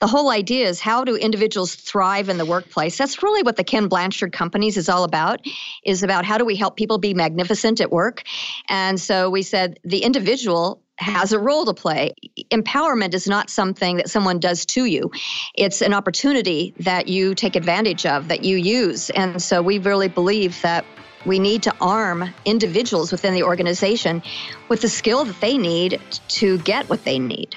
the whole idea is how do individuals thrive in the workplace that's really what the ken blanchard companies is all about is about how do we help people be magnificent at work and so we said the individual has a role to play. Empowerment is not something that someone does to you. It's an opportunity that you take advantage of, that you use. And so we really believe that we need to arm individuals within the organization with the skill that they need to get what they need.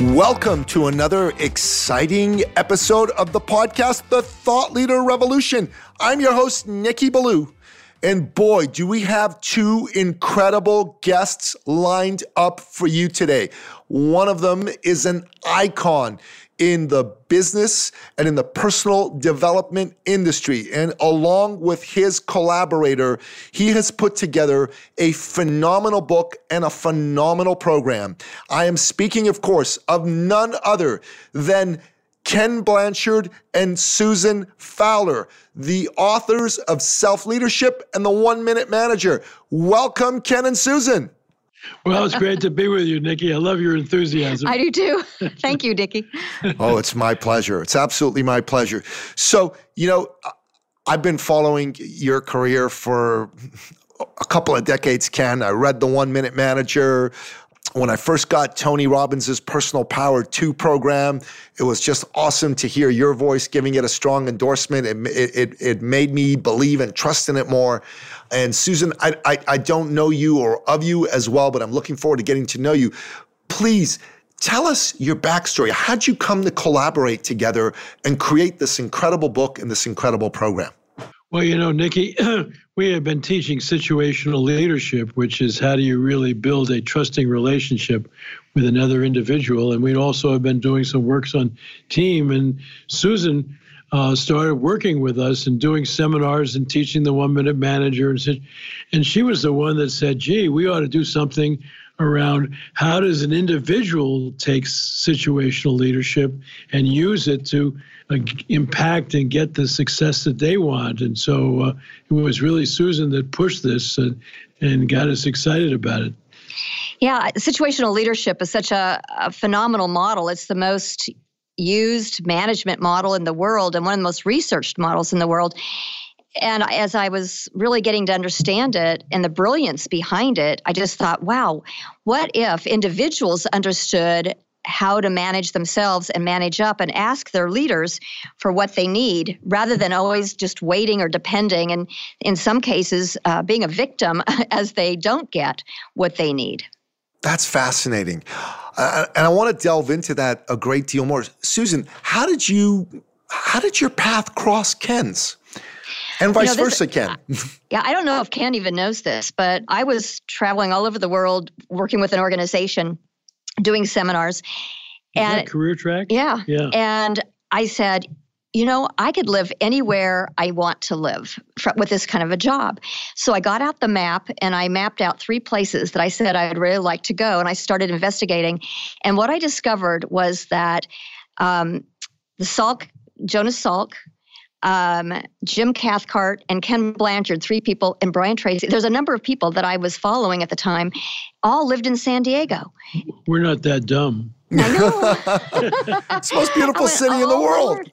Welcome to another exciting episode of the podcast, The Thought Leader Revolution. I'm your host, Nikki Billou. And boy, do we have two incredible guests lined up for you today. One of them is an icon in the business and in the personal development industry. And along with his collaborator, he has put together a phenomenal book and a phenomenal program. I am speaking, of course, of none other than Ken Blanchard and Susan Fowler, the authors of Self Leadership and the One Minute Manager. Welcome, Ken and Susan. Well, it's great to be with you, Nikki. I love your enthusiasm. I do too. Thank you, Nikki. oh, it's my pleasure. It's absolutely my pleasure. So, you know, I've been following your career for a couple of decades, Ken. I read The One Minute Manager. When I first got Tony Robbins' Personal Power 2 program, it was just awesome to hear your voice giving it a strong endorsement. It, it, it made me believe and trust in it more. And Susan, I, I, I don't know you or of you as well, but I'm looking forward to getting to know you. Please tell us your backstory. How'd you come to collaborate together and create this incredible book and this incredible program? Well, you know, Nikki, we have been teaching situational leadership, which is how do you really build a trusting relationship with another individual. And we'd also have been doing some works on team. And Susan uh, started working with us and doing seminars and teaching the one minute manager. And, and she was the one that said, gee, we ought to do something around how does an individual take situational leadership and use it to uh, impact and get the success that they want. And so uh, it was really Susan that pushed this and, and got us excited about it. Yeah, situational leadership is such a, a phenomenal model. It's the most used management model in the world and one of the most researched models in the world. And as I was really getting to understand it and the brilliance behind it, I just thought, wow, what if individuals understood how to manage themselves and manage up and ask their leaders for what they need rather than always just waiting or depending and in some cases uh, being a victim as they don't get what they need that's fascinating. Uh, and I want to delve into that a great deal more. Susan, how did you how did your path cross Ken's? And vice you know, this, versa, Ken. yeah, I don't know if Ken even knows this, but I was traveling all over the world working with an organization, doing seminars. And career track? Yeah. Yeah. And I said, you know, I could live anywhere I want to live with this kind of a job. So I got out the map and I mapped out three places that I said I'd really like to go. And I started investigating. And what I discovered was that um, the Salk, Jonas Salk, um, Jim Cathcart, and Ken Blanchard, three people, and Brian Tracy. There's a number of people that I was following at the time, all lived in San Diego. We're not that dumb. I know. it's the most beautiful went, city in the world.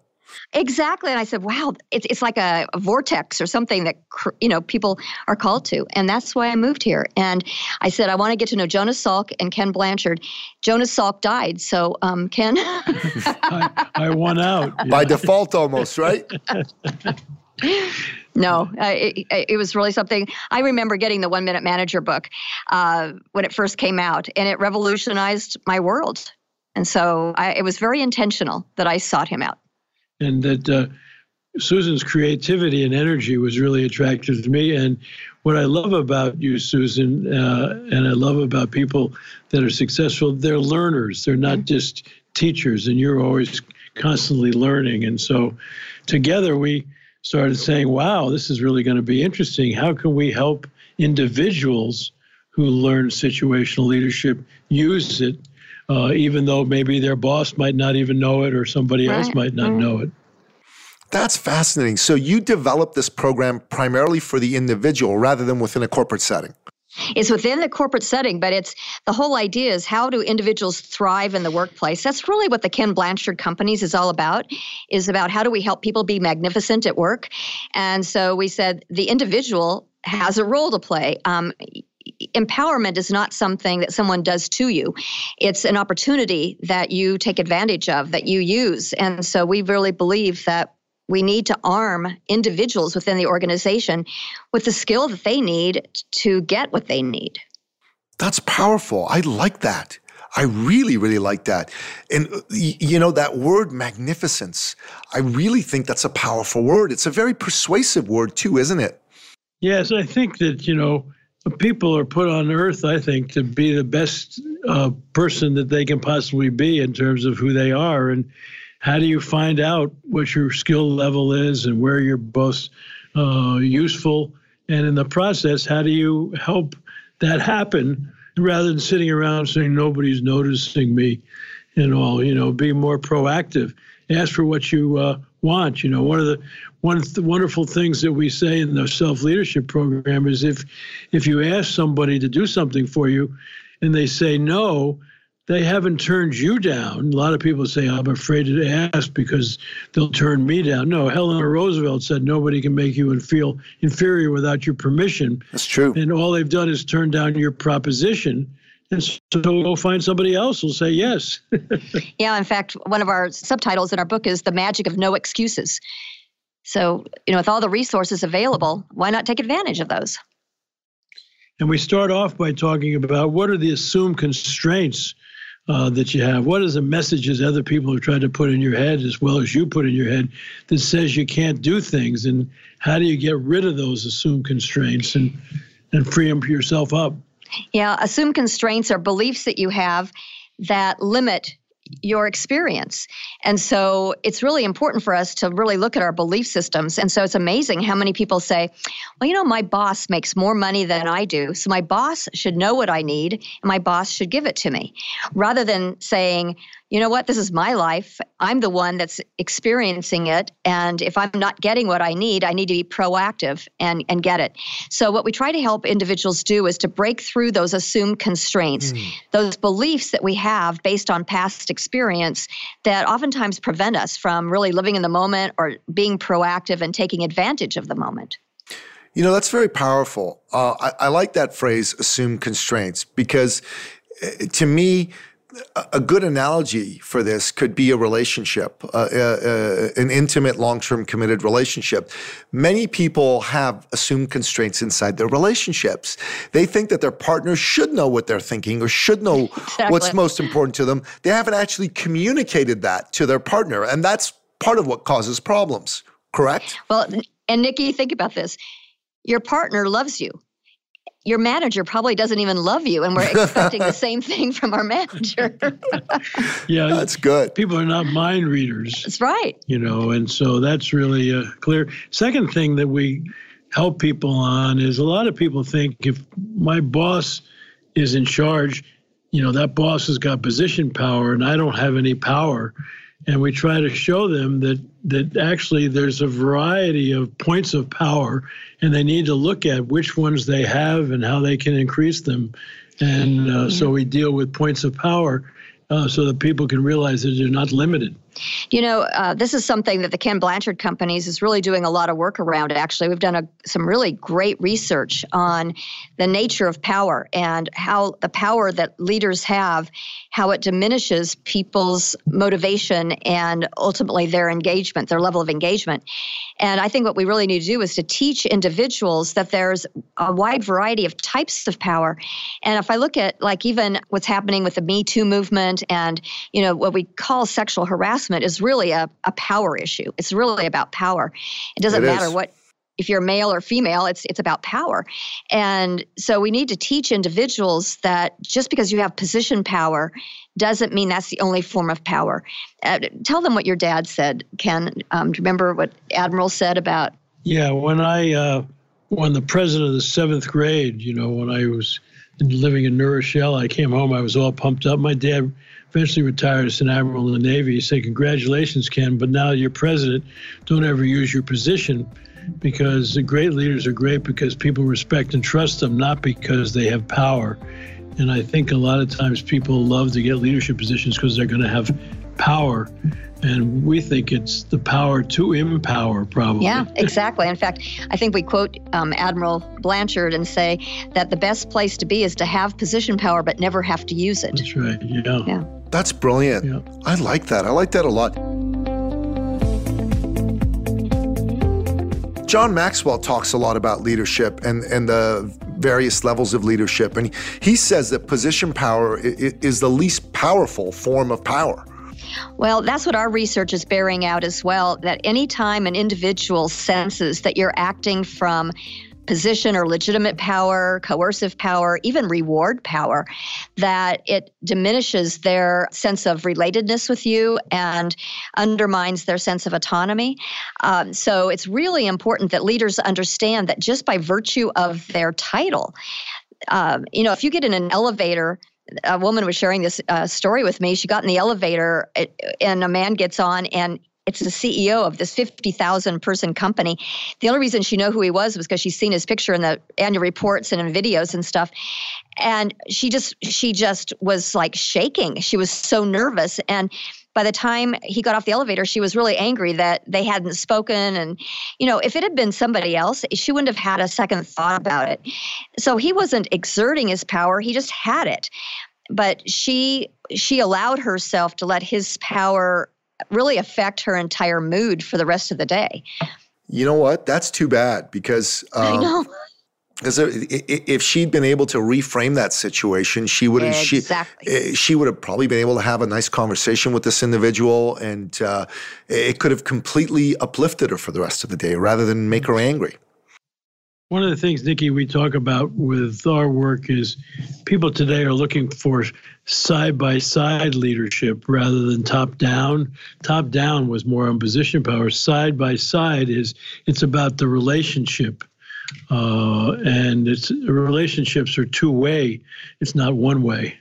Exactly. And I said, wow, it's, it's like a, a, vortex or something that, you know, people are called to. And that's why I moved here. And I said, I want to get to know Jonas Salk and Ken Blanchard. Jonas Salk died. So, um, Ken. I, I, won out. Yeah. By default almost, right? no, uh, it, it, was really something. I remember getting the One Minute Manager book uh, when it first came out, and it revolutionized my world. And so I, it was very intentional that I sought him out and that uh, Susan's creativity and energy was really attractive to me. And what I love about you, Susan, uh, and I love about people that are successful, they're learners. They're not mm-hmm. just teachers, and you're always constantly learning. And so together we started saying, wow, this is really going to be interesting. How can we help individuals who learn situational leadership use it, uh, even though maybe their boss might not even know it or somebody right. else might not mm-hmm. know it? That's fascinating. So you developed this program primarily for the individual rather than within a corporate setting. It's within the corporate setting, but it's the whole idea is how do individuals thrive in the workplace? That's really what the Ken Blanchard Companies is all about, is about how do we help people be magnificent at work? And so we said the individual has a role to play. Um, empowerment is not something that someone does to you. It's an opportunity that you take advantage of, that you use. And so we really believe that we need to arm individuals within the organization with the skill that they need to get what they need. That's powerful. I like that. I really, really like that. And, uh, you know, that word magnificence, I really think that's a powerful word. It's a very persuasive word, too, isn't it? Yes, I think that, you know, people are put on earth, I think, to be the best uh, person that they can possibly be in terms of who they are. And how do you find out what your skill level is and where you're both uh, useful? And in the process, how do you help that happen rather than sitting around saying nobody's noticing me and all? You know, be more proactive. Ask for what you uh, want. You know, one of the one of the wonderful things that we say in the self leadership program is if if you ask somebody to do something for you, and they say no, they haven't turned you down. A lot of people say, I'm afraid to ask because they'll turn me down. No, Eleanor Roosevelt said nobody can make you feel inferior without your permission. That's true. And all they've done is turn down your proposition. And so go find somebody else who'll say yes. yeah, in fact, one of our subtitles in our book is The Magic of No Excuses. So, you know, with all the resources available, why not take advantage of those? And we start off by talking about what are the assumed constraints uh, that you have? What are the messages other people have tried to put in your head as well as you put in your head that says you can't do things? And how do you get rid of those assumed constraints and, and free them yourself up? Yeah, assumed constraints are beliefs that you have that limit your experience. And so it's really important for us to really look at our belief systems. And so it's amazing how many people say, well, you know, my boss makes more money than I do. So my boss should know what I need and my boss should give it to me. Rather than saying, you know what, this is my life. I'm the one that's experiencing it. And if I'm not getting what I need, I need to be proactive and, and get it. So, what we try to help individuals do is to break through those assumed constraints, mm. those beliefs that we have based on past experience that oftentimes prevent us from really living in the moment or being proactive and taking advantage of the moment. You know, that's very powerful. Uh, I, I like that phrase, assume constraints, because uh, to me, a good analogy for this could be a relationship, uh, uh, uh, an intimate, long term committed relationship. Many people have assumed constraints inside their relationships. They think that their partner should know what they're thinking or should know exactly. what's most important to them. They haven't actually communicated that to their partner. And that's part of what causes problems, correct? Well, and Nikki, think about this your partner loves you your manager probably doesn't even love you and we're expecting the same thing from our manager. Yeah. That's good. People are not mind readers. That's right. You know and so that's really uh, clear. Second thing that we help people on is a lot of people think if my boss is in charge you know that boss has got position power and i don't have any power and we try to show them that that actually there's a variety of points of power and they need to look at which ones they have and how they can increase them. And uh, so we deal with points of power uh, so that people can realize that they're not limited you know, uh, this is something that the Ken Blanchard Companies is really doing a lot of work around. Actually, we've done a, some really great research on the nature of power and how the power that leaders have, how it diminishes people's motivation and ultimately their engagement, their level of engagement. And I think what we really need to do is to teach individuals that there's a wide variety of types of power. And if I look at like even what's happening with the Me Too movement and you know what we call sexual harassment harassment is really a, a power issue. It's really about power. It doesn't It matter is. what if you're male or female, it's it's about power. And so we need to teach individuals that just because you have position power doesn't mean that's the only form of power. Uh, tell them what your dad said, Ken. Um, do you remember what Admiral said about? Yeah, when I uh, when the president of the seventh grade, you know, when I was living in New Rochelle, I came home. I was all pumped up. My dad eventually retired as an admiral in the Navy. Said, "Congratulations, Ken, but now you're president. Don't ever use your position." Because the great leaders are great because people respect and trust them, not because they have power. And I think a lot of times people love to get leadership positions because they're going to have power. And we think it's the power to empower, probably. Yeah, exactly. In fact, I think we quote um, Admiral Blanchard and say that the best place to be is to have position power but never have to use it. That's right. Yeah. Yeah. That's brilliant. Yeah. I like that. I like that a lot. John Maxwell talks a lot about leadership and, and the various levels of leadership. And he says that position power i- i- is the least powerful form of power. Well, that's what our research is bearing out as well that anytime an individual senses that you're acting from position or legitimate power, coercive power, even reward power, that it diminishes their sense of relatedness with you and undermines their sense of autonomy. Um, so it's really important that leaders understand that just by virtue of their title, um, you know, if you get in an elevator, a woman was sharing this uh, story with me. She got in the elevator, and a man gets on, and it's the CEO of this 50,000 person company. The only reason she knew who he was was because she's seen his picture in the annual reports and in videos and stuff. And she just she just was like shaking. She was so nervous and by the time he got off the elevator, she was really angry that they hadn't spoken. And, you know, if it had been somebody else, she wouldn't have had a second thought about it. So he wasn't exerting his power, he just had it. But she she allowed herself to let his power really affect her entire mood for the rest of the day. You know what? That's too bad because I um, know. Because if she'd been able to reframe that situation, she would have Exactly. she, eh, she would have probably been able to have a nice conversation with this individual, and uh, it could have completely uplifted her for the rest of the day, rather than make her angry. One of the things, Nikki, we talk about with our work is people today are looking for side by side leadership rather than top down. Top down was more on position power. Side by side is it's about the relationship. Uh, and it's relationships are two way, it's not one way.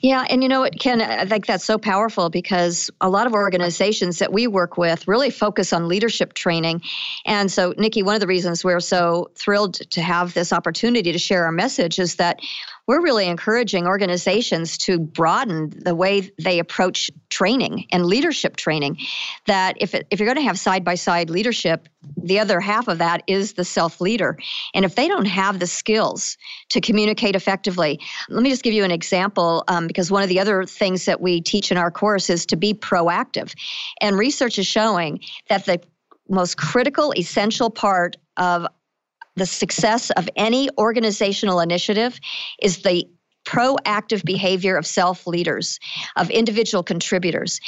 Yeah, and you know what, Ken, I think that's so powerful because a lot of organizations that we work with really focus on leadership training. And so, Nikki, one of the reasons we're so thrilled to have this opportunity to share our message is that we're really encouraging organizations to broaden the way they approach training and leadership training. That if, it, if you're going to have side by side leadership, the other half of that is the self leader. And if they don't have the skills to communicate effectively, let me just give you an example um, because one of the other things that we teach in our course is to be proactive. And research is showing that the most critical, essential part of the success of any organizational initiative is the proactive behavior of self leaders of individual contributors.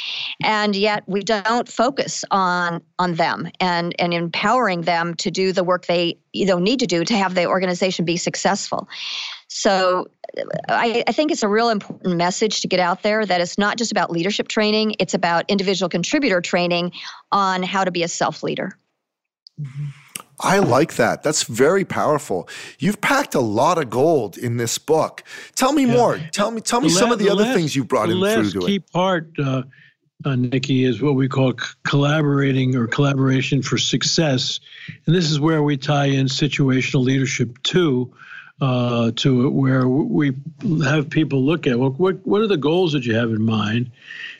And yet we don't focus on on them and and empowering them to do the work they you know need to do to have the organization be successful. So uh, I, I think it's a real important message to get out there that it's not just about leadership training it's about individual contributor training on how to be a self leader mm-hmm. I like that. That's very powerful. You've packed a lot of gold in this book. Tell me more. Tell me. Tell me some la- of the, other last- things you brought the in through to key part, uh, uh, Nikki, is what we call c- collaborating or collaboration for success, and this is where we tie in situational leadership too. Uh, to it, where we have people look at well, what what are the goals that you have in mind,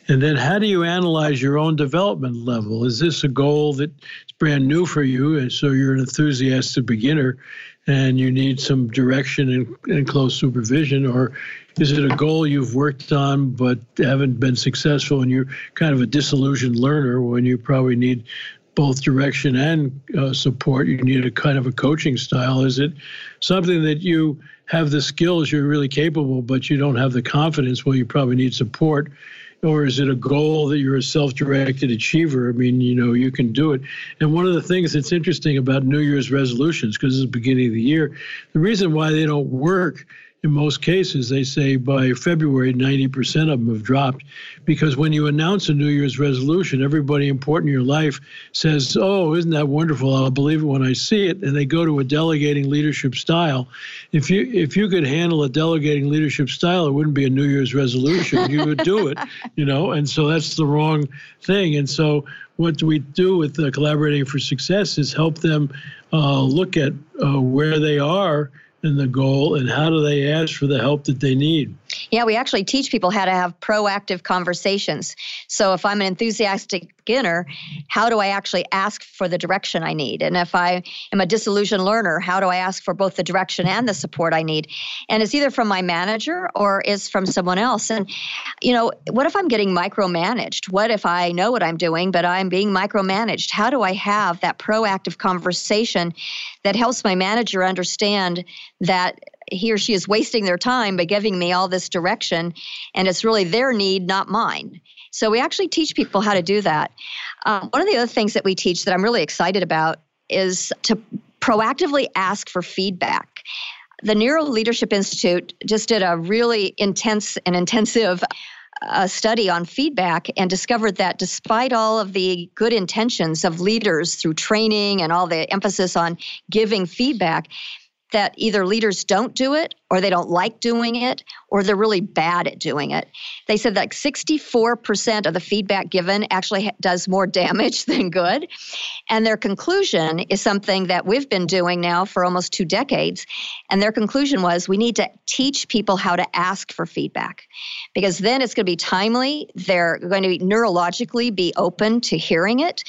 and then how do you analyze your own development level? Is this a goal that's brand new for you, and so you're an enthusiastic beginner, and you need some direction and, and close supervision, or is it a goal you've worked on but haven't been successful, and you're kind of a disillusioned learner when you probably need both direction and uh, support. You need a kind of a coaching style. Is it something that you have the skills, you're really capable, but you don't have the confidence? Well, you probably need support. or is it a goal that you're a self-directed achiever? I mean, you know, you can do it. And one of the things that's interesting about New Year's resolutions, because it's the beginning of the year, the reason why they don't work in most cases, they say by February, 90% of them have dropped. Because when you announce a New Year's resolution, everybody important in your life says, Oh, isn't that wonderful? I'll believe it when I see it. And they go to a delegating leadership style. If you if you could handle a delegating leadership style, it wouldn't be a New Year's resolution. You would do it, you know, and so that's the wrong thing. And so what we do with collaborating for success is help them uh, look at uh, where they are in the goal and how do they ask for the help that they need? Yeah, we actually teach people how to have proactive conversations. So if I'm an enthusiastic beginner, how do I actually ask for the direction I need? And if I am a disillusioned learner, how do I ask for both the direction and the support I need? And it's either from my manager or is from someone else. And you know, what if I'm getting micromanaged? What if I know what I'm doing but I'm being micromanaged? How do I have that proactive conversation that helps my manager understand that he or she is wasting their time by giving me all this direction and it's really their need not mine. So we actually teach people how to do that. Um, one of the other things that we teach that i'm really excited about is to proactively ask for feedback. The neuro leadership institute just did a really intense and intensive a study on feedback and discovered that despite all of the good intentions of leaders through training and all the emphasis on giving feedback, that either leaders don't do it or they don't like doing it or they're really bad at doing it. They said that 64% of the feedback given actually does more damage than good. And their conclusion is something that we've been doing now for almost two decades. And their conclusion was we need to teach people how to ask for feedback because then it's going to be timely. They're going to be neurologically be open to hearing it.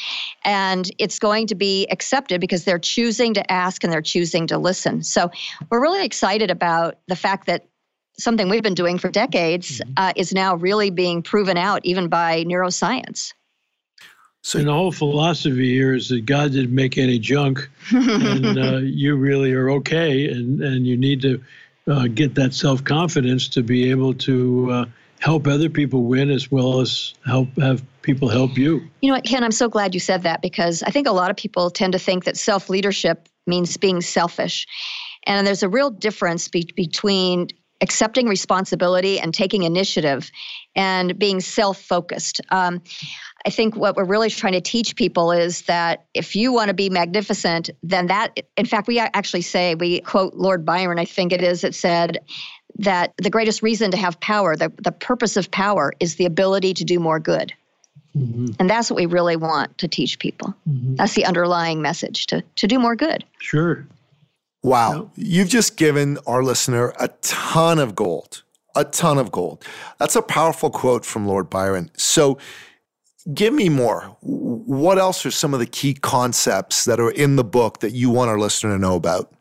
And it's going to be accepted because they're choosing to ask and they're choosing to listen. So we're really excited about about the fact that something we've been doing for decades mm-hmm. uh, is now really being proven out even by neuroscience. So and the whole philosophy here is that God didn't make any junk, and uh, you really are okay, and and you need to uh, get that self confidence to be able to uh, help other people win as well as help have people help you. You know what, Ken? I'm so glad you said that because I think a lot of people tend to think that self leadership means being selfish, and there's a real difference be- between accepting responsibility and taking initiative and being self focused. Um, I think what we're really trying to teach people is that if you want to be magnificent, then that, in fact, we actually say, we quote Lord Byron, I think it is, it said, that the greatest reason to have power, the, the purpose of power, is the ability to do more good. Mm-hmm. And that's what we really want to teach people. Mm-hmm. That's the underlying message to, to do more good. Sure. Wow. You've just given our listener a ton of gold, a ton of gold. That's a powerful quote from Lord Byron. So, give me more. What else are some of the key concepts that are in the book that you want our listener to know about?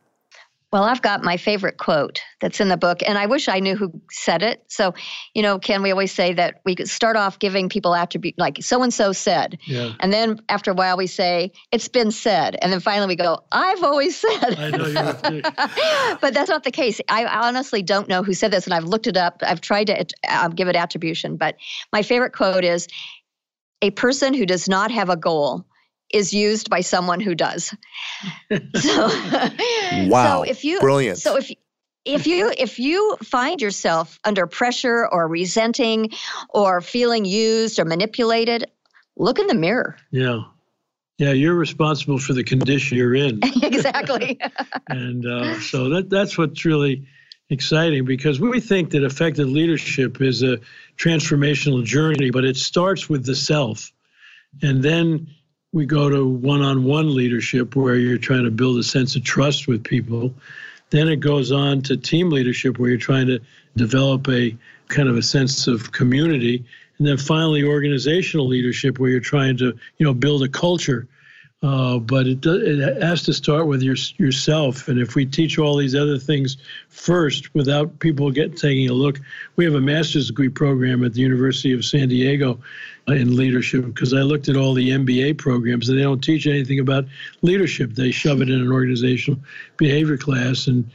Well, I've got my favorite quote that's in the book, and I wish I knew who said it. So, you know, can we always say that we could start off giving people attribute like so and so said, yeah. and then after a while we say it's been said, and then finally we go, I've always said. I know you but that's not the case. I honestly don't know who said this, and I've looked it up. I've tried to uh, give it attribution, but my favorite quote is, "A person who does not have a goal." Is used by someone who does. so, wow. So if you brilliant. So if if you if you find yourself under pressure or resenting or feeling used or manipulated, look in the mirror. Yeah. Yeah, you're responsible for the condition you're in. exactly. and uh, so that that's what's really exciting because we think that effective leadership is a transformational journey, but it starts with the self. And then we go to one on one leadership where you're trying to build a sense of trust with people. Then it goes on to team leadership where you're trying to develop a kind of a sense of community. And then finally, organizational leadership where you're trying to, you know, build a culture uh, but it, it has to start with your, yourself. And if we teach all these other things first without people get taking a look, we have a master's degree program at the University of San Diego uh, in leadership because I looked at all the MBA programs and they don't teach anything about leadership. They shove it in an organizational behavior class and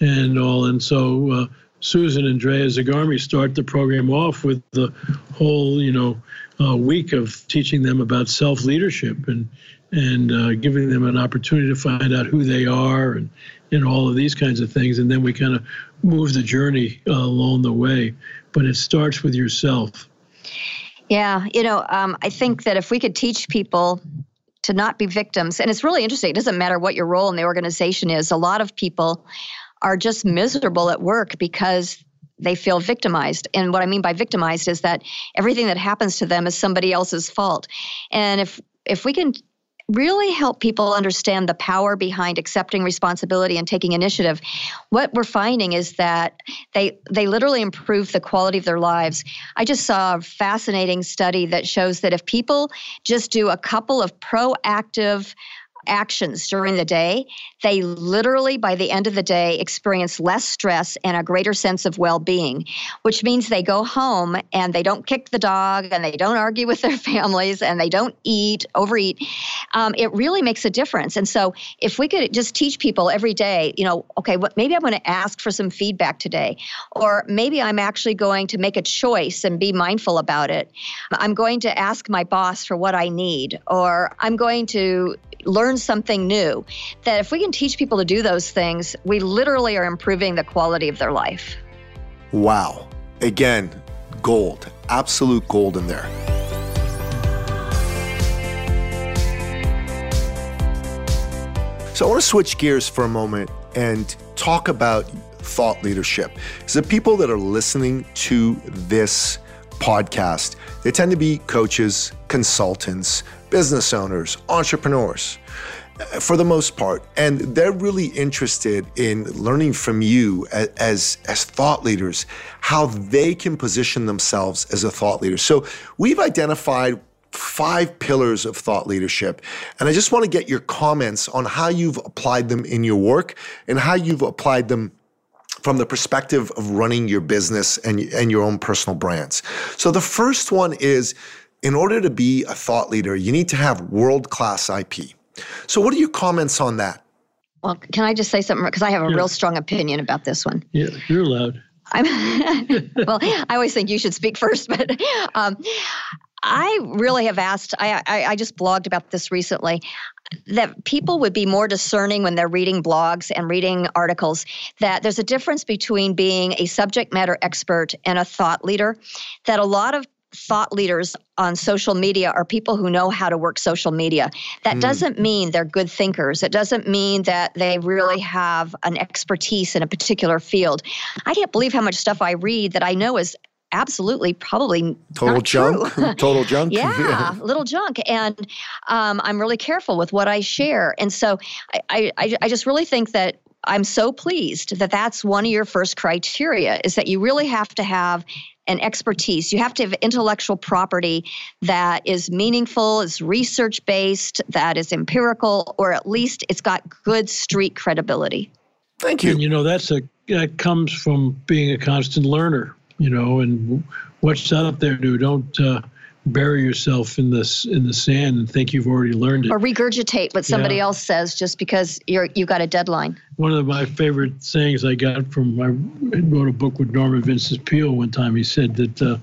and all. And so uh, Susan and Drea Zigarmi start the program off with the whole, you know, uh, week of teaching them about self leadership and and uh, giving them an opportunity to find out who they are and and all of these kinds of things. And then we kind of move the journey uh, along the way. But it starts with yourself. Yeah, you know, um, I think that if we could teach people to not be victims, and it's really interesting, it doesn't matter what your role in the organization is, a lot of people are just miserable at work because they feel victimized. And what I mean by victimized is that everything that happens to them is somebody else's fault. And if if we can really help people understand the power behind accepting responsibility and taking initiative. What we're finding is that they they literally improve the quality of their lives. I just saw a fascinating study that shows that if people just do a couple of proactive actions during the day, they literally, by the end of the day, experience less stress and a greater sense of well being, which means they go home and they don't kick the dog and they don't argue with their families and they don't eat, overeat. Um, it really makes a difference. And so, if we could just teach people every day, you know, okay, what, maybe I'm going to ask for some feedback today, or maybe I'm actually going to make a choice and be mindful about it. I'm going to ask my boss for what I need, or I'm going to learn something new. That if we can teach people to do those things, we literally are improving the quality of their life. Wow. Again, gold, absolute gold in there. So I want to switch gears for a moment and talk about thought leadership. Because the people that are listening to this podcast, they tend to be coaches, consultants, business owners, entrepreneurs eh, for the most part. And they're really interested in learning from you as as thought leaders how they can position themselves as a thought leader. So we've identified five pillars of thought leadership. And i just want to get your comments on how you've applied them in your work and how you've applied them from the perspective of running your business and, and your own personal brands. So the first one is in order to be a thought leader, you need to have world class IP. So, what are your comments on that? Well, can I just say something? Because I have a yeah. real strong opinion about this one. Yeah, you're allowed. I'm well. I always think you should speak first, but um, I really have asked. I, I I just blogged about this recently that people would be more discerning when they're reading blogs and reading articles that there's a difference between being a subject matter expert and a thought leader that a lot of thought leaders on social media are people who know how to work social media. That mm. doesn't mean they're good thinkers. It doesn't mean that they really have an expertise in a particular field. I can't believe how much stuff I read that I know is absolutely probably total junk total junk yeah, little junk and um, i'm really careful with what i share and so I, I, I just really think that i'm so pleased that that's one of your first criteria is that you really have to have an expertise. You have to have intellectual property that is meaningful, is research based, that is empirical, or at least it's got good street credibility. Thank you. And you know that's a that comes from being a constant learner. You know, and what's out there new. Don't uh, bury yourself in this in the sand and think you've already learned it or regurgitate what somebody yeah. else says just because you're you got a deadline one of my favorite sayings i got from i wrote a book with norman vincent peale one time he said that uh,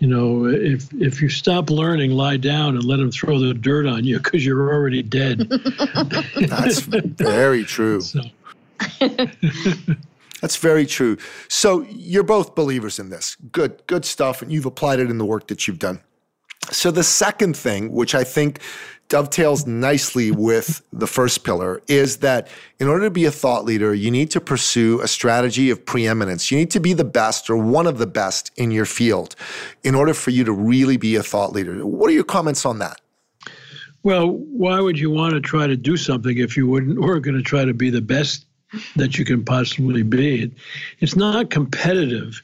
you know if if you stop learning lie down and let them throw the dirt on you because you're already dead that's very true so. That's very true. So you're both believers in this. Good, good stuff, and you've applied it in the work that you've done. So, the second thing, which I think dovetails nicely with the first pillar, is that in order to be a thought leader, you need to pursue a strategy of preeminence. You need to be the best or one of the best in your field in order for you to really be a thought leader. What are your comments on that? Well, why would you want to try to do something if you wouldn't were going to try to be the best that you can possibly be? It's not competitive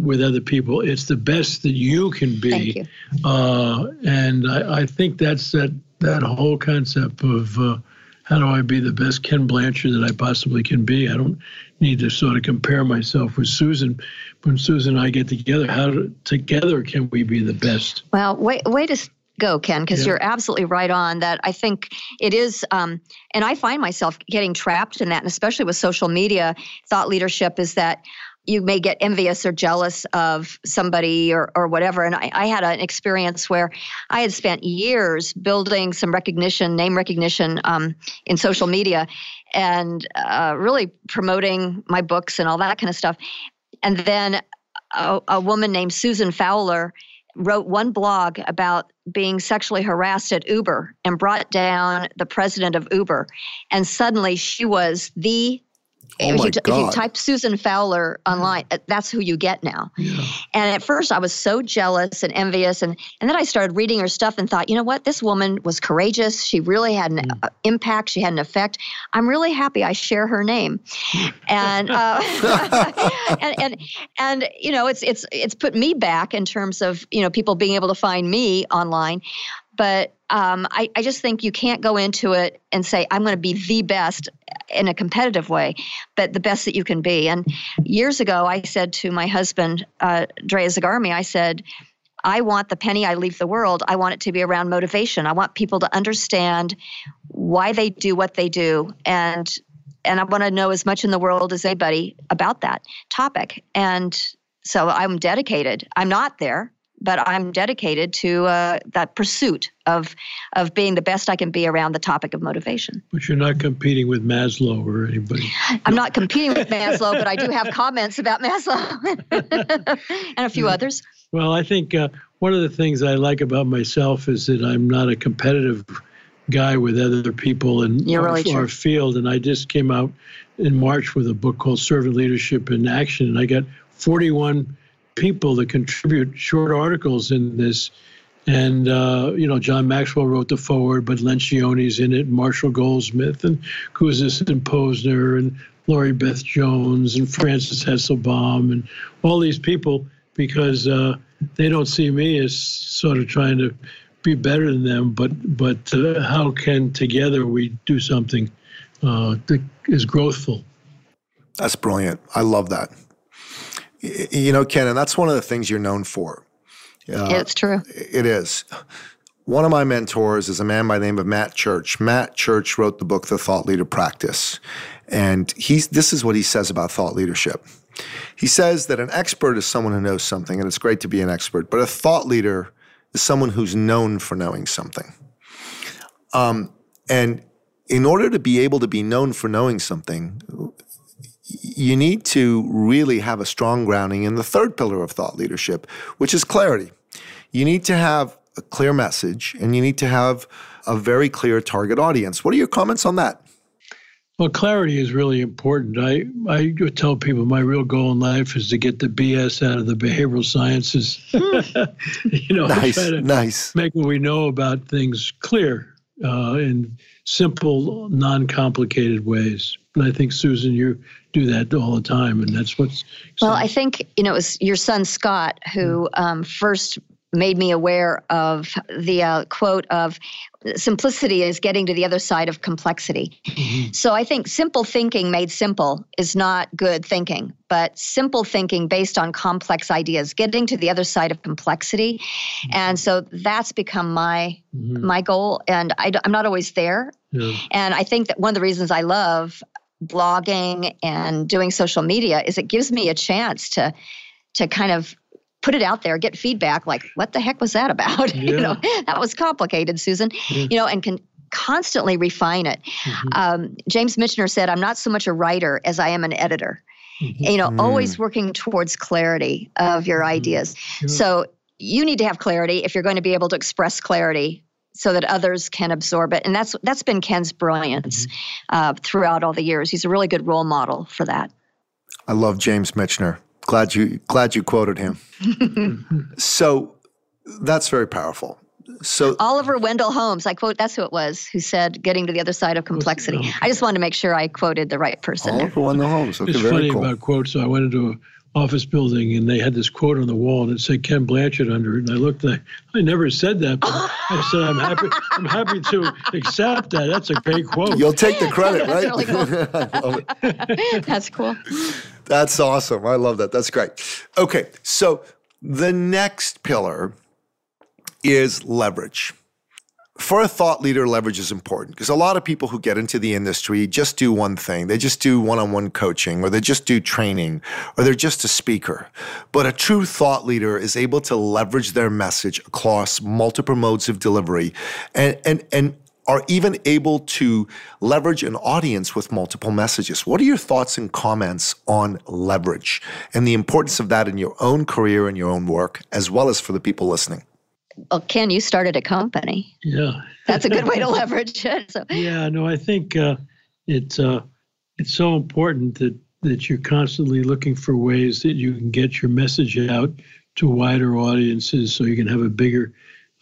with other people. It's the best that you can be. You. Uh, and I, I, think that's that that whole concept of uh, how do I be the best Ken Blanchard that I possibly can be. I don't need to sort of compare myself with Susan. When Susan and I get together, how do, together can we be the best? Well, wait, wait a go, Ken, because yeah. you're absolutely right on that. I think it is, um, and I find myself getting trapped in that, and especially with social media, thought leadership is that you may get envious or jealous of somebody or, or whatever. And I, I, had an experience where I had spent years building some recognition, name recognition um, in social media, and uh, really promoting my books and all that kind of stuff. And then a, a woman named Susan Fowler wrote one blog about being sexually harassed at Uber and brought down the president of Uber. And suddenly she was the Oh if, you, if you type Susan Fowler online, uh, that's who you get now. Yeah. And at first, I was so jealous and envious, and and then I started reading her stuff and thought, you know what, this woman was courageous. She really had an Mm. uh, impact. She had an effect. I'm really happy I share her name, and uh, and and and you know, it's it's it's put me back in terms of you know people being able to find me online, but. Um, I, I just think you can't go into it and say, I'm going to be the best in a competitive way, but the best that you can be. And years ago, I said to my husband, uh, Drea Zigarmi, I said, I want the penny I leave the world. I want it to be around motivation. I want people to understand why they do what they do, and and I want to know as much in the world as anybody about that topic. And so I'm dedicated. I'm not there, but I'm dedicated to uh, that pursuit of of being the best I can be around the topic of motivation. But you're not competing with Maslow or anybody. I'm not competing with Maslow, but I do have comments about Maslow and a few others. Well, I think uh, one of the things I like about myself is that I'm not a competitive guy with other people in our, really our field. And I just came out in March with a book called Servant Leadership in Action. And I got 41 people that contribute short articles in this. And, uh, you know, John Maxwell wrote the forward, but Lencioni's in it, Marshall Goldsmith, and Kouzes and Posner, and Laurie Beth Jones, and Frances Hesselbein, and all these people, because uh, they don't see me as sort of trying to be better than them, but but uh, how can together we do something uh, that is growthful? That's brilliant. I love that. You know, Ken, and that's one of the things you're known for. Uh, it's true. It is. One of my mentors is a man by the name of Matt Church. Matt Church wrote the book The Thought Leader Practice. And he's this is what he says about thought leadership. He says that an expert is someone who knows something, and it's great to be an expert, but a thought leader is someone who's known for knowing something. Um, and in order to be able to be known for knowing something, you need to really have a strong grounding in the third pillar of thought leadership, which is clarity. You need to have a clear message and you need to have a very clear target audience. What are your comments on that? Well, clarity is really important. I, I tell people my real goal in life is to get the BS out of the behavioral sciences. you know, Nice, nice. make what we know about things clear uh, in simple, non-complicated ways. And I think Susan, you do that all the time, and that's what's. Well, I think you know it was your son Scott who um, first made me aware of the uh, quote of simplicity is getting to the other side of complexity. So I think simple thinking made simple is not good thinking, but simple thinking based on complex ideas, getting to the other side of complexity. And so that's become my Mhm. my goal and I, am not always there. Yeah. And I think that one of the reasons I love blogging and doing social media is it gives me a chance to to kind of put it out there, get feedback like, what the heck was that about? you know, that was complicated, Susan. Yeah. You know, and can constantly refine it. Mhm. Um, James Michener said, I'm not so much a writer as I am an editor. Mhm. You know, Mm. always working towards clarity of your ideas. Yeah. So you need to have clarity if you're going to be able to express clarity so that others can absorb it. And that's that's been Ken's brilliance uh, throughout all the years. He's a really good role model for that. I love James Michener. Glad you glad you quoted him. so that's very powerful. So Oliver Wendell Holmes, I quote, that's who it was, who said, getting to the other side of complexity. I just wanted to make sure I quoted the right person. Oliver Wendell Holmes. Okay, It's very funny cool. about quotes. So I went into an office building and they had this quote on the wall and it said Ken Blanchard under it. And I looked, and I, I never said that, but I said I'm happy. I'm happy to accept that. That's a great quote. You'll take the credit, That's right? really cool. I love it. that's cool. That's awesome. I love that. That's great. Okay, so the next pillar is leverage. For a thought leader, leverage is important because a lot of people who get into the industry just do one thing. They just do one on one coaching or they just do training or they're just a speaker. But a true thought leader is able to leverage their message across multiple modes of delivery and, and, and are even able to leverage an audience with multiple messages. What are your thoughts and comments on leverage and the importance of that in your own career and your own work, as well as for the people listening? Well, Ken, you started a company. Yeah, that's a good way to leverage it. So. Yeah, no, I think uh, it's uh, it's so important that that you're constantly looking for ways that you can get your message out to wider audiences, so you can have a bigger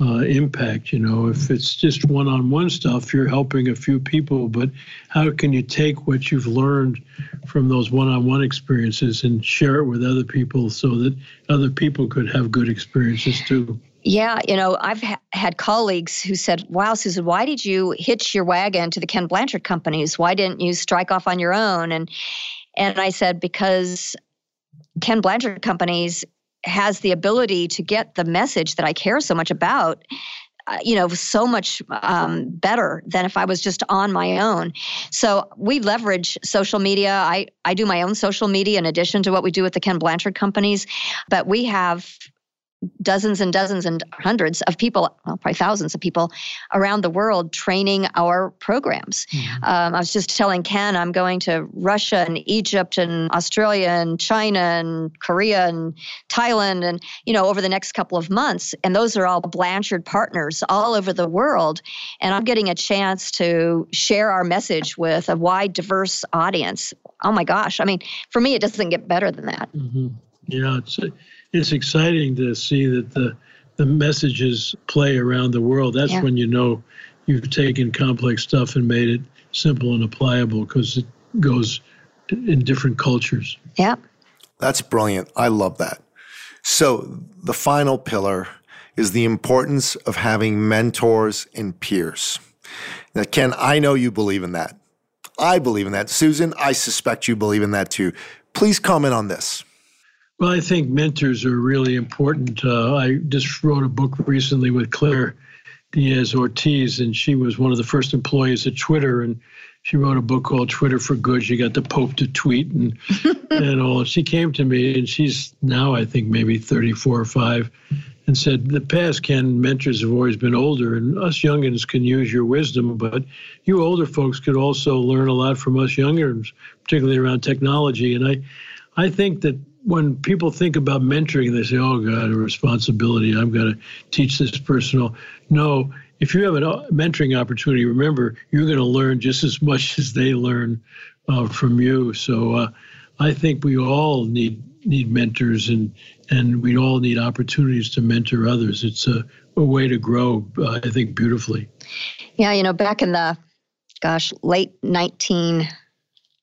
uh, impact. You know, if it's just one-on-one stuff, you're helping a few people, but how can you take what you've learned from those one-on-one experiences and share it with other people so that other people could have good experiences too? Yeah, you know, I've ha- had colleagues who said, "Wow, Susan, why did you hitch your wagon to the Ken Blanchard companies? Why didn't you strike off on your own?" And and I said, "Because Ken Blanchard companies has the ability to get the message that I care so much about." Uh, you know, so much um, better than if I was just on my own. So we leverage social media. I, I do my own social media in addition to what we do with the Ken Blanchard companies, but we have dozens and dozens and hundreds of people, well, probably thousands of people around the world training our programs. Mm-hmm. Um, I was just telling Ken I'm going to Russia and Egypt and Australia and China and Korea and Thailand and, you know, over the next couple of months. And those are all Blanchard partners all over the world. And I'm getting a chance to share our message with a wide, diverse audience. Oh my gosh. I mean, for me, it doesn't get better than that. Mm-hmm. Yeah, it's it's exciting to see that the the messages play around the world. That's yeah. when you know you've taken complex stuff and made it simple and applicable because it goes in different cultures. Yeah. That's brilliant. I love that. So, the final pillar is the importance of having mentors and peers. Now, Ken, I know you believe in that. I believe in that. Susan, I suspect you believe in that too. Please comment on this. Well, I think mentors are really important. Uh, I just wrote a book recently with Claire Diaz Ortiz, and she was one of the first employees at Twitter. And she wrote a book called Twitter for Good. She got the Pope to tweet and and all. She came to me, and she's now I think maybe 34 or five, and said, "The past Ken mentors have always been older, and us youngins can use your wisdom, but you older folks could also learn a lot from us youngins, particularly around technology." And I, I think that when people think about mentoring, they say, "Oh God, a responsibility. I'm going to teach this person." No, if you have a mentoring opportunity, remember you're going to learn just as much as they learn uh, from you. So uh, I think we all need need mentors, and and we all need opportunities to mentor others. It's a, a way to grow. Uh, I think beautifully. Yeah, you know, back in the gosh late 19-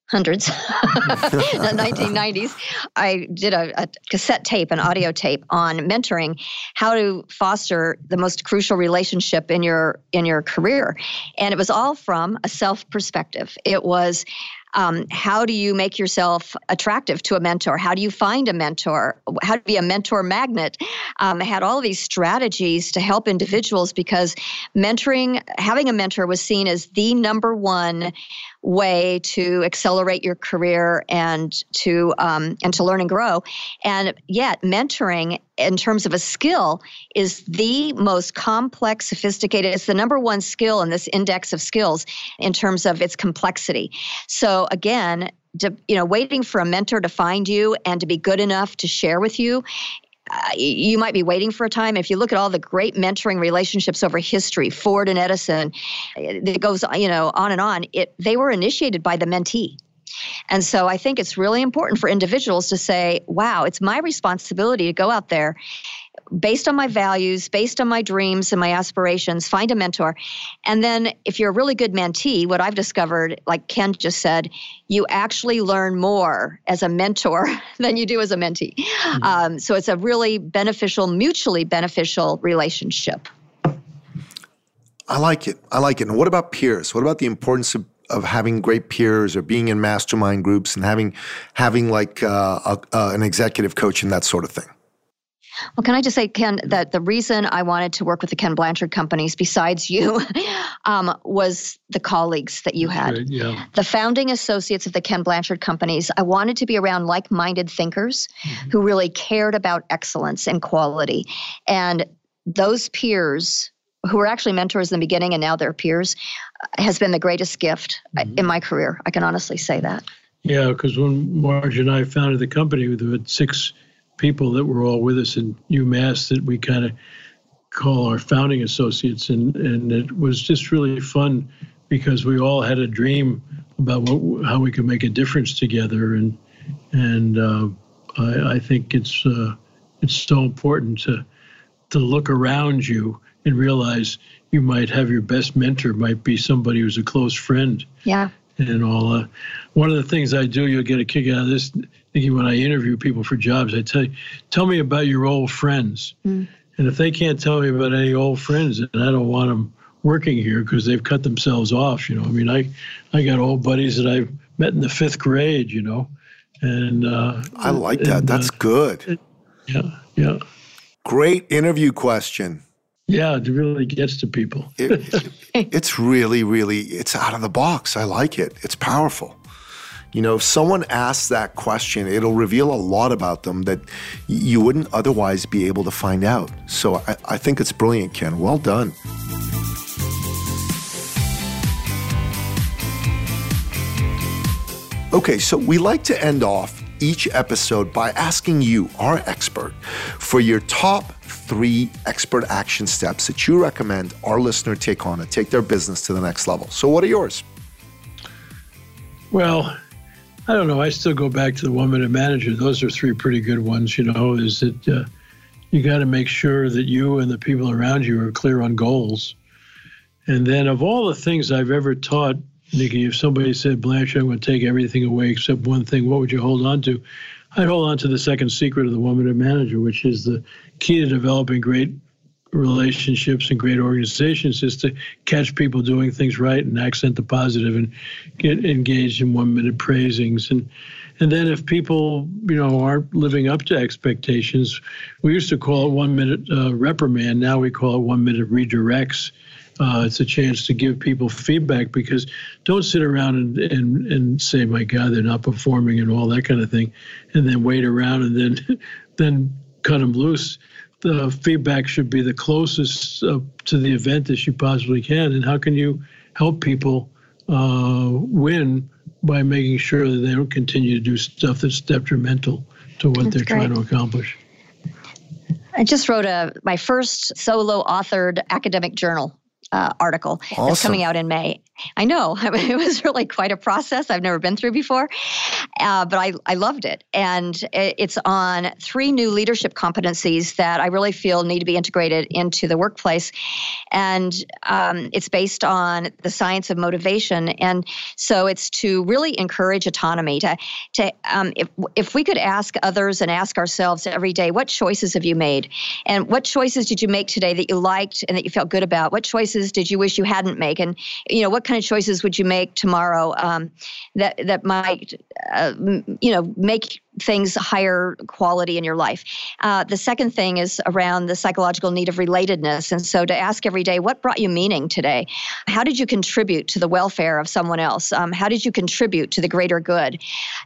hundreds, the 1990s, I did a, a, cassette tape, an audio tape on mentoring, how to foster the most crucial relationship in your in your career, and it was all from a self perspective. It was um, how do you make yourself attractive to a mentor? How do you find a mentor? How to be a mentor magnet? Um, I had all of these strategies to help individuals because mentoring, having a mentor was seen as the number one way to accelerate your career and to um, and to learn and grow. And yet, mentoring in terms of a skill is the most complex, sophisticated. It's the number one skill in this index of skills in terms of its complexity. So again. To, you know, waiting for a mentor to find you and to be good enough to share with you uh, you might be waiting for a time. If you look at all the great mentoring relationships over history, Ford and Edison, it goes you know on and on. It they were initiated by the mentee. And so I think it's really important for individuals to say, wow, it's my responsibility to go out there based on my values, based on my dreams and my aspirations, find a mentor. And then if you're a really good mentee, what I've discovered, like Ken just said, you actually learn more as a mentor than you do as a mentee. Mm-hmm. Um, so it's a really beneficial, mutually beneficial relationship. I like it. I like it. And what about peers? What about the importance of of having great peers or being in mastermind groups and having having like uh, a, uh, an executive coach and that sort of thing? Well, can I just say, Ken, that the reason I wanted to work with the Ken Blanchard companies, besides you, um, was the colleagues that you had. Right, yeah. The founding associates of the Ken Blanchard companies. I wanted to be around like minded thinkers mm-hmm. who really cared about excellence and quality. And those peers who were actually mentors in the beginning and now they're peers uh, has been the greatest gift mm-hmm. in my career. I can honestly say that. Yeah, because when Marge and I founded the company, we had six people that were all with us in UMass that we kind of call our founding associates, and and it was just really fun because we all had a dream about what, how we could make a difference together, and and uh, I, I, think it's uh, it's so important to to look around you and realize you might have your best mentor might be somebody who's a close friend. Yeah. And all. Uh, one of the things I do, you'll get a kick out of this. Thinking when I interview people for jobs, I tell you, tell me about your old friends. Mm. And if they can't tell me about any old friends, and I don't want them working here because they've cut themselves off. You know, I mean, I, I got old buddies that I met in the fifth grade. You know, and uh, I like that. And, That's uh, good. It, yeah, yeah. Great interview question. Yeah, it really gets to people. it, it's really, really, it's out of the box. I like it. It's powerful. You know, if someone asks that question, it'll reveal a lot about them that you wouldn't otherwise be able to find out. So I, I think it's brilliant, Ken. Well done. Okay, so we like to end off each episode by asking you, our expert, for your top three expert action steps that you recommend our listener take on to take their business to the next level. So, what are yours? Well, I don't know. I still go back to the one minute manager. Those are three pretty good ones. You know, is that uh, you got to make sure that you and the people around you are clear on goals. And then, of all the things I've ever taught, Nicky, if somebody said, Blanche, I'm going to take everything away except one thing, what would you hold on to? I'd hold on to the second secret of the one minute manager, which is the key to developing great relationships and great organizations is to catch people doing things right and accent the positive and get engaged in one minute praisings. And and then if people you know aren't living up to expectations we used to call it one minute uh, reprimand. Now we call it one minute redirects. Uh, it's a chance to give people feedback because don't sit around and, and, and say, my God, they're not performing and all that kind of thing, and then wait around and then then cut them loose. The feedback should be the closest uh, to the event as you possibly can. And how can you help people uh, win by making sure that they don't continue to do stuff that's detrimental to what that's they're great. trying to accomplish? I just wrote a my first solo authored academic journal uh, article awesome. that's coming out in May. I know it was really quite a process I've never been through before, uh, but I, I loved it. And it's on three new leadership competencies that I really feel need to be integrated into the workplace. And um, it's based on the science of motivation. And so it's to really encourage autonomy. To, to um, if, if we could ask others and ask ourselves every day, what choices have you made? And what choices did you make today that you liked and that you felt good about? What choices did you wish you hadn't made? And, you know, what kind of choices would you make tomorrow um, that that might uh, you know make things higher quality in your life. Uh, the second thing is around the psychological need of relatedness. And so to ask every day, what brought you meaning today? How did you contribute to the welfare of someone else? Um, how did you contribute to the greater good?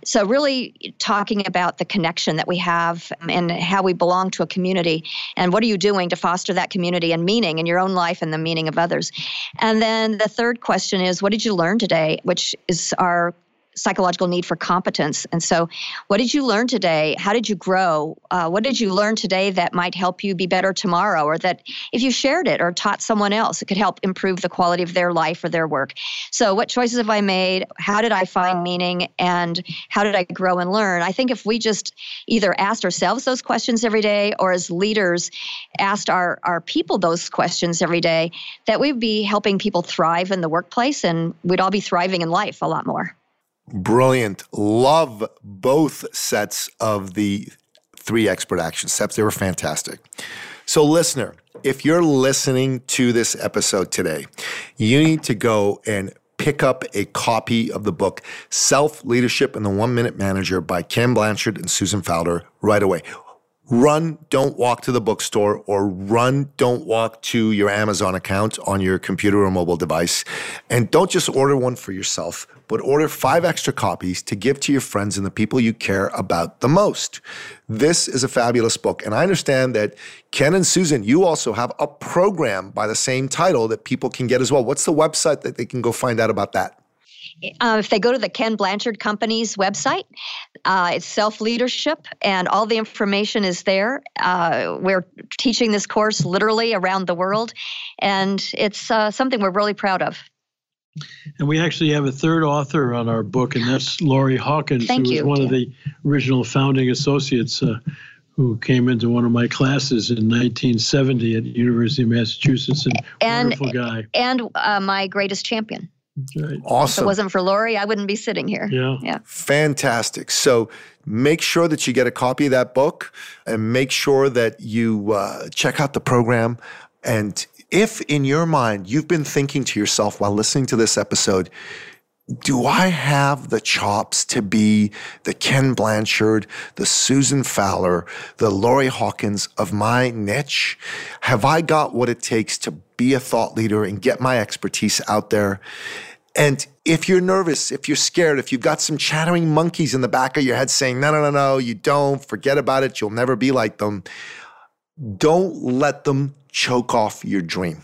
So, really talking about the connection that we have and how we belong to a community and what are you doing to foster that community and meaning in your own life and the meaning of others. And then the third question is, what did you learn today? Which is our psychological need for competence. And so, what did you learn today? How did you grow? Uh, what did you learn today that might help you be better tomorrow? Or that if you shared it or taught someone else, it could help improve the quality of their life or their work. So, what choices have I made? How did I find meaning? And how did I grow and learn? I think if we just either asked ourselves those questions every day or as leaders asked our, our people those questions every day, that we'd be helping people thrive in the workplace and we'd all be thriving in life a lot more. Brilliant. Love both sets of the three expert action steps. They were fantastic. So, listener, if you're listening to this episode today, you need to go and pick up a copy of the book Self Leadership and the One Minute Manager by Ken Blanchard and Susan Fowler right away. Run, don't walk to the bookstore, or run, don't walk to your Amazon account on your computer or mobile device. And don't just order one for yourself, but order five extra copies to give to your friends and the people you care about the most. This is a fabulous book. And I understand that Ken and Susan, you also have a program by the same title that people can get as well. What's the website that they can go find out about that? Uh, if they go to the Ken Blanchard Company's website, uh, it's self leadership, and all the information is there. Uh, we're teaching this course literally around the world, and it's uh, something we're really proud of. And we actually have a third author on our book, and that's Laurie Hawkins, Thank who was one of the original founding associates uh, who came into one of my classes in 1970 at University of Massachusetts, and, And- wonderful guy. And uh, my greatest champion. Right. If it wasn't for Lori, I wouldn't be sitting here. Yeah. Yeah. Fantastic. So make sure that you get a copy of that book and make sure that you uh, check out the program. And if in your mind you've been thinking to yourself while listening to this episode, do I have the chops to be the Ken Blanchard, the Susan Fowler, the Laurie Hawkins of my niche? Have I got what it takes to be a thought leader and get my expertise out there? And if you're nervous, if you're scared, if you've got some chattering monkeys in the back of your head saying, no, no, no, no, you don't, forget about it, you'll never be like them, don't let them choke off your dream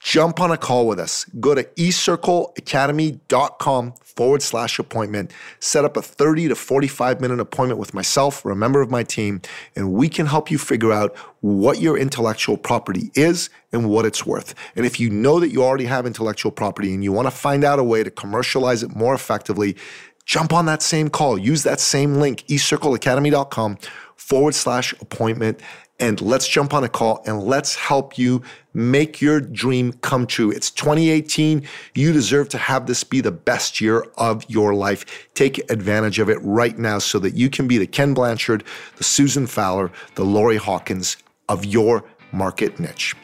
jump on a call with us. Go to eCircleacademy.com forward slash appointment. Set up a 30 to 45 minute appointment with myself or a member of my team, and we can help you figure out what your intellectual property is and what it's worth. And if you know that you already have intellectual property and you want to find out a way to commercialize it more effectively, jump on that same call. Use that same link, eCircleacademy.com forward slash appointment. And let's jump on a call and let's help you make your dream come true. It's 2018. You deserve to have this be the best year of your life. Take advantage of it right now so that you can be the Ken Blanchard, the Susan Fowler, the Lori Hawkins of your market niche.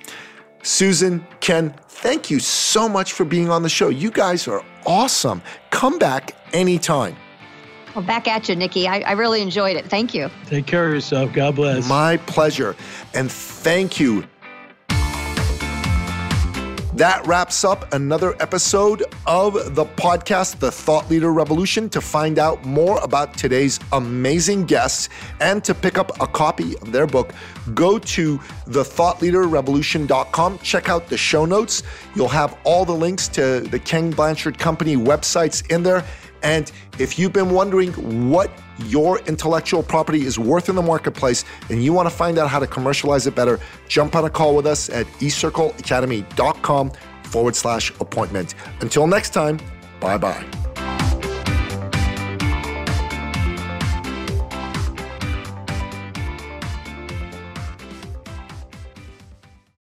Susan, Ken, thank you so much for being on the show. You guys are awesome. Come back anytime. Well, back at you, Nicky. I, I really enjoyed it. Thank you. Take care of yourself. God bless. My pleasure. And thank you. That wraps up another episode of the podcast, The Thought Leader Revolution. To find out more about today's amazing guests and to pick up a copy of their book, go to thethoughtleaderrevolution.com. Check out the show notes. You'll have all the links to the Ken Blanchard Company websites in there. And if you've been wondering what your intellectual property is worth in the marketplace and you want to find out how to commercialize it better, jump on a call with us at eCircleacademy.com forward slash appointment. Until next time, bye bye.